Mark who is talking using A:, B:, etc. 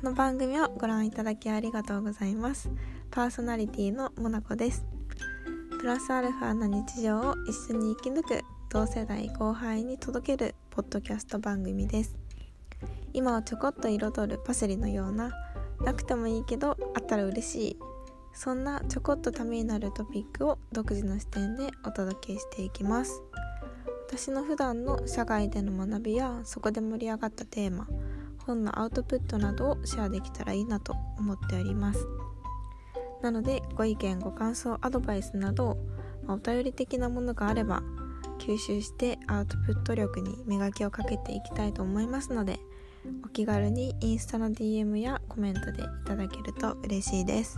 A: この番組をご覧いただきありがとうございます。パーソナリティのモナコです。プラスアルファな日常を一緒に生き抜く同世代後輩に届けるポッドキャスト番組です。今をちょこっと彩るパセリのようななくてもいいけどあったら嬉しいそんなちょこっとためになるトピックを独自の視点でお届けしていきます。私の普段の社外での学びやそこで盛り上がったテーマ本のアウトプットなどをシェアできたらいいなと思っておりますなのでご意見ご感想アドバイスなど、ま、お便り的なものがあれば吸収してアウトプット力に磨きをかけていきたいと思いますのでお気軽にインスタの DM やコメントでいただけると嬉しいです。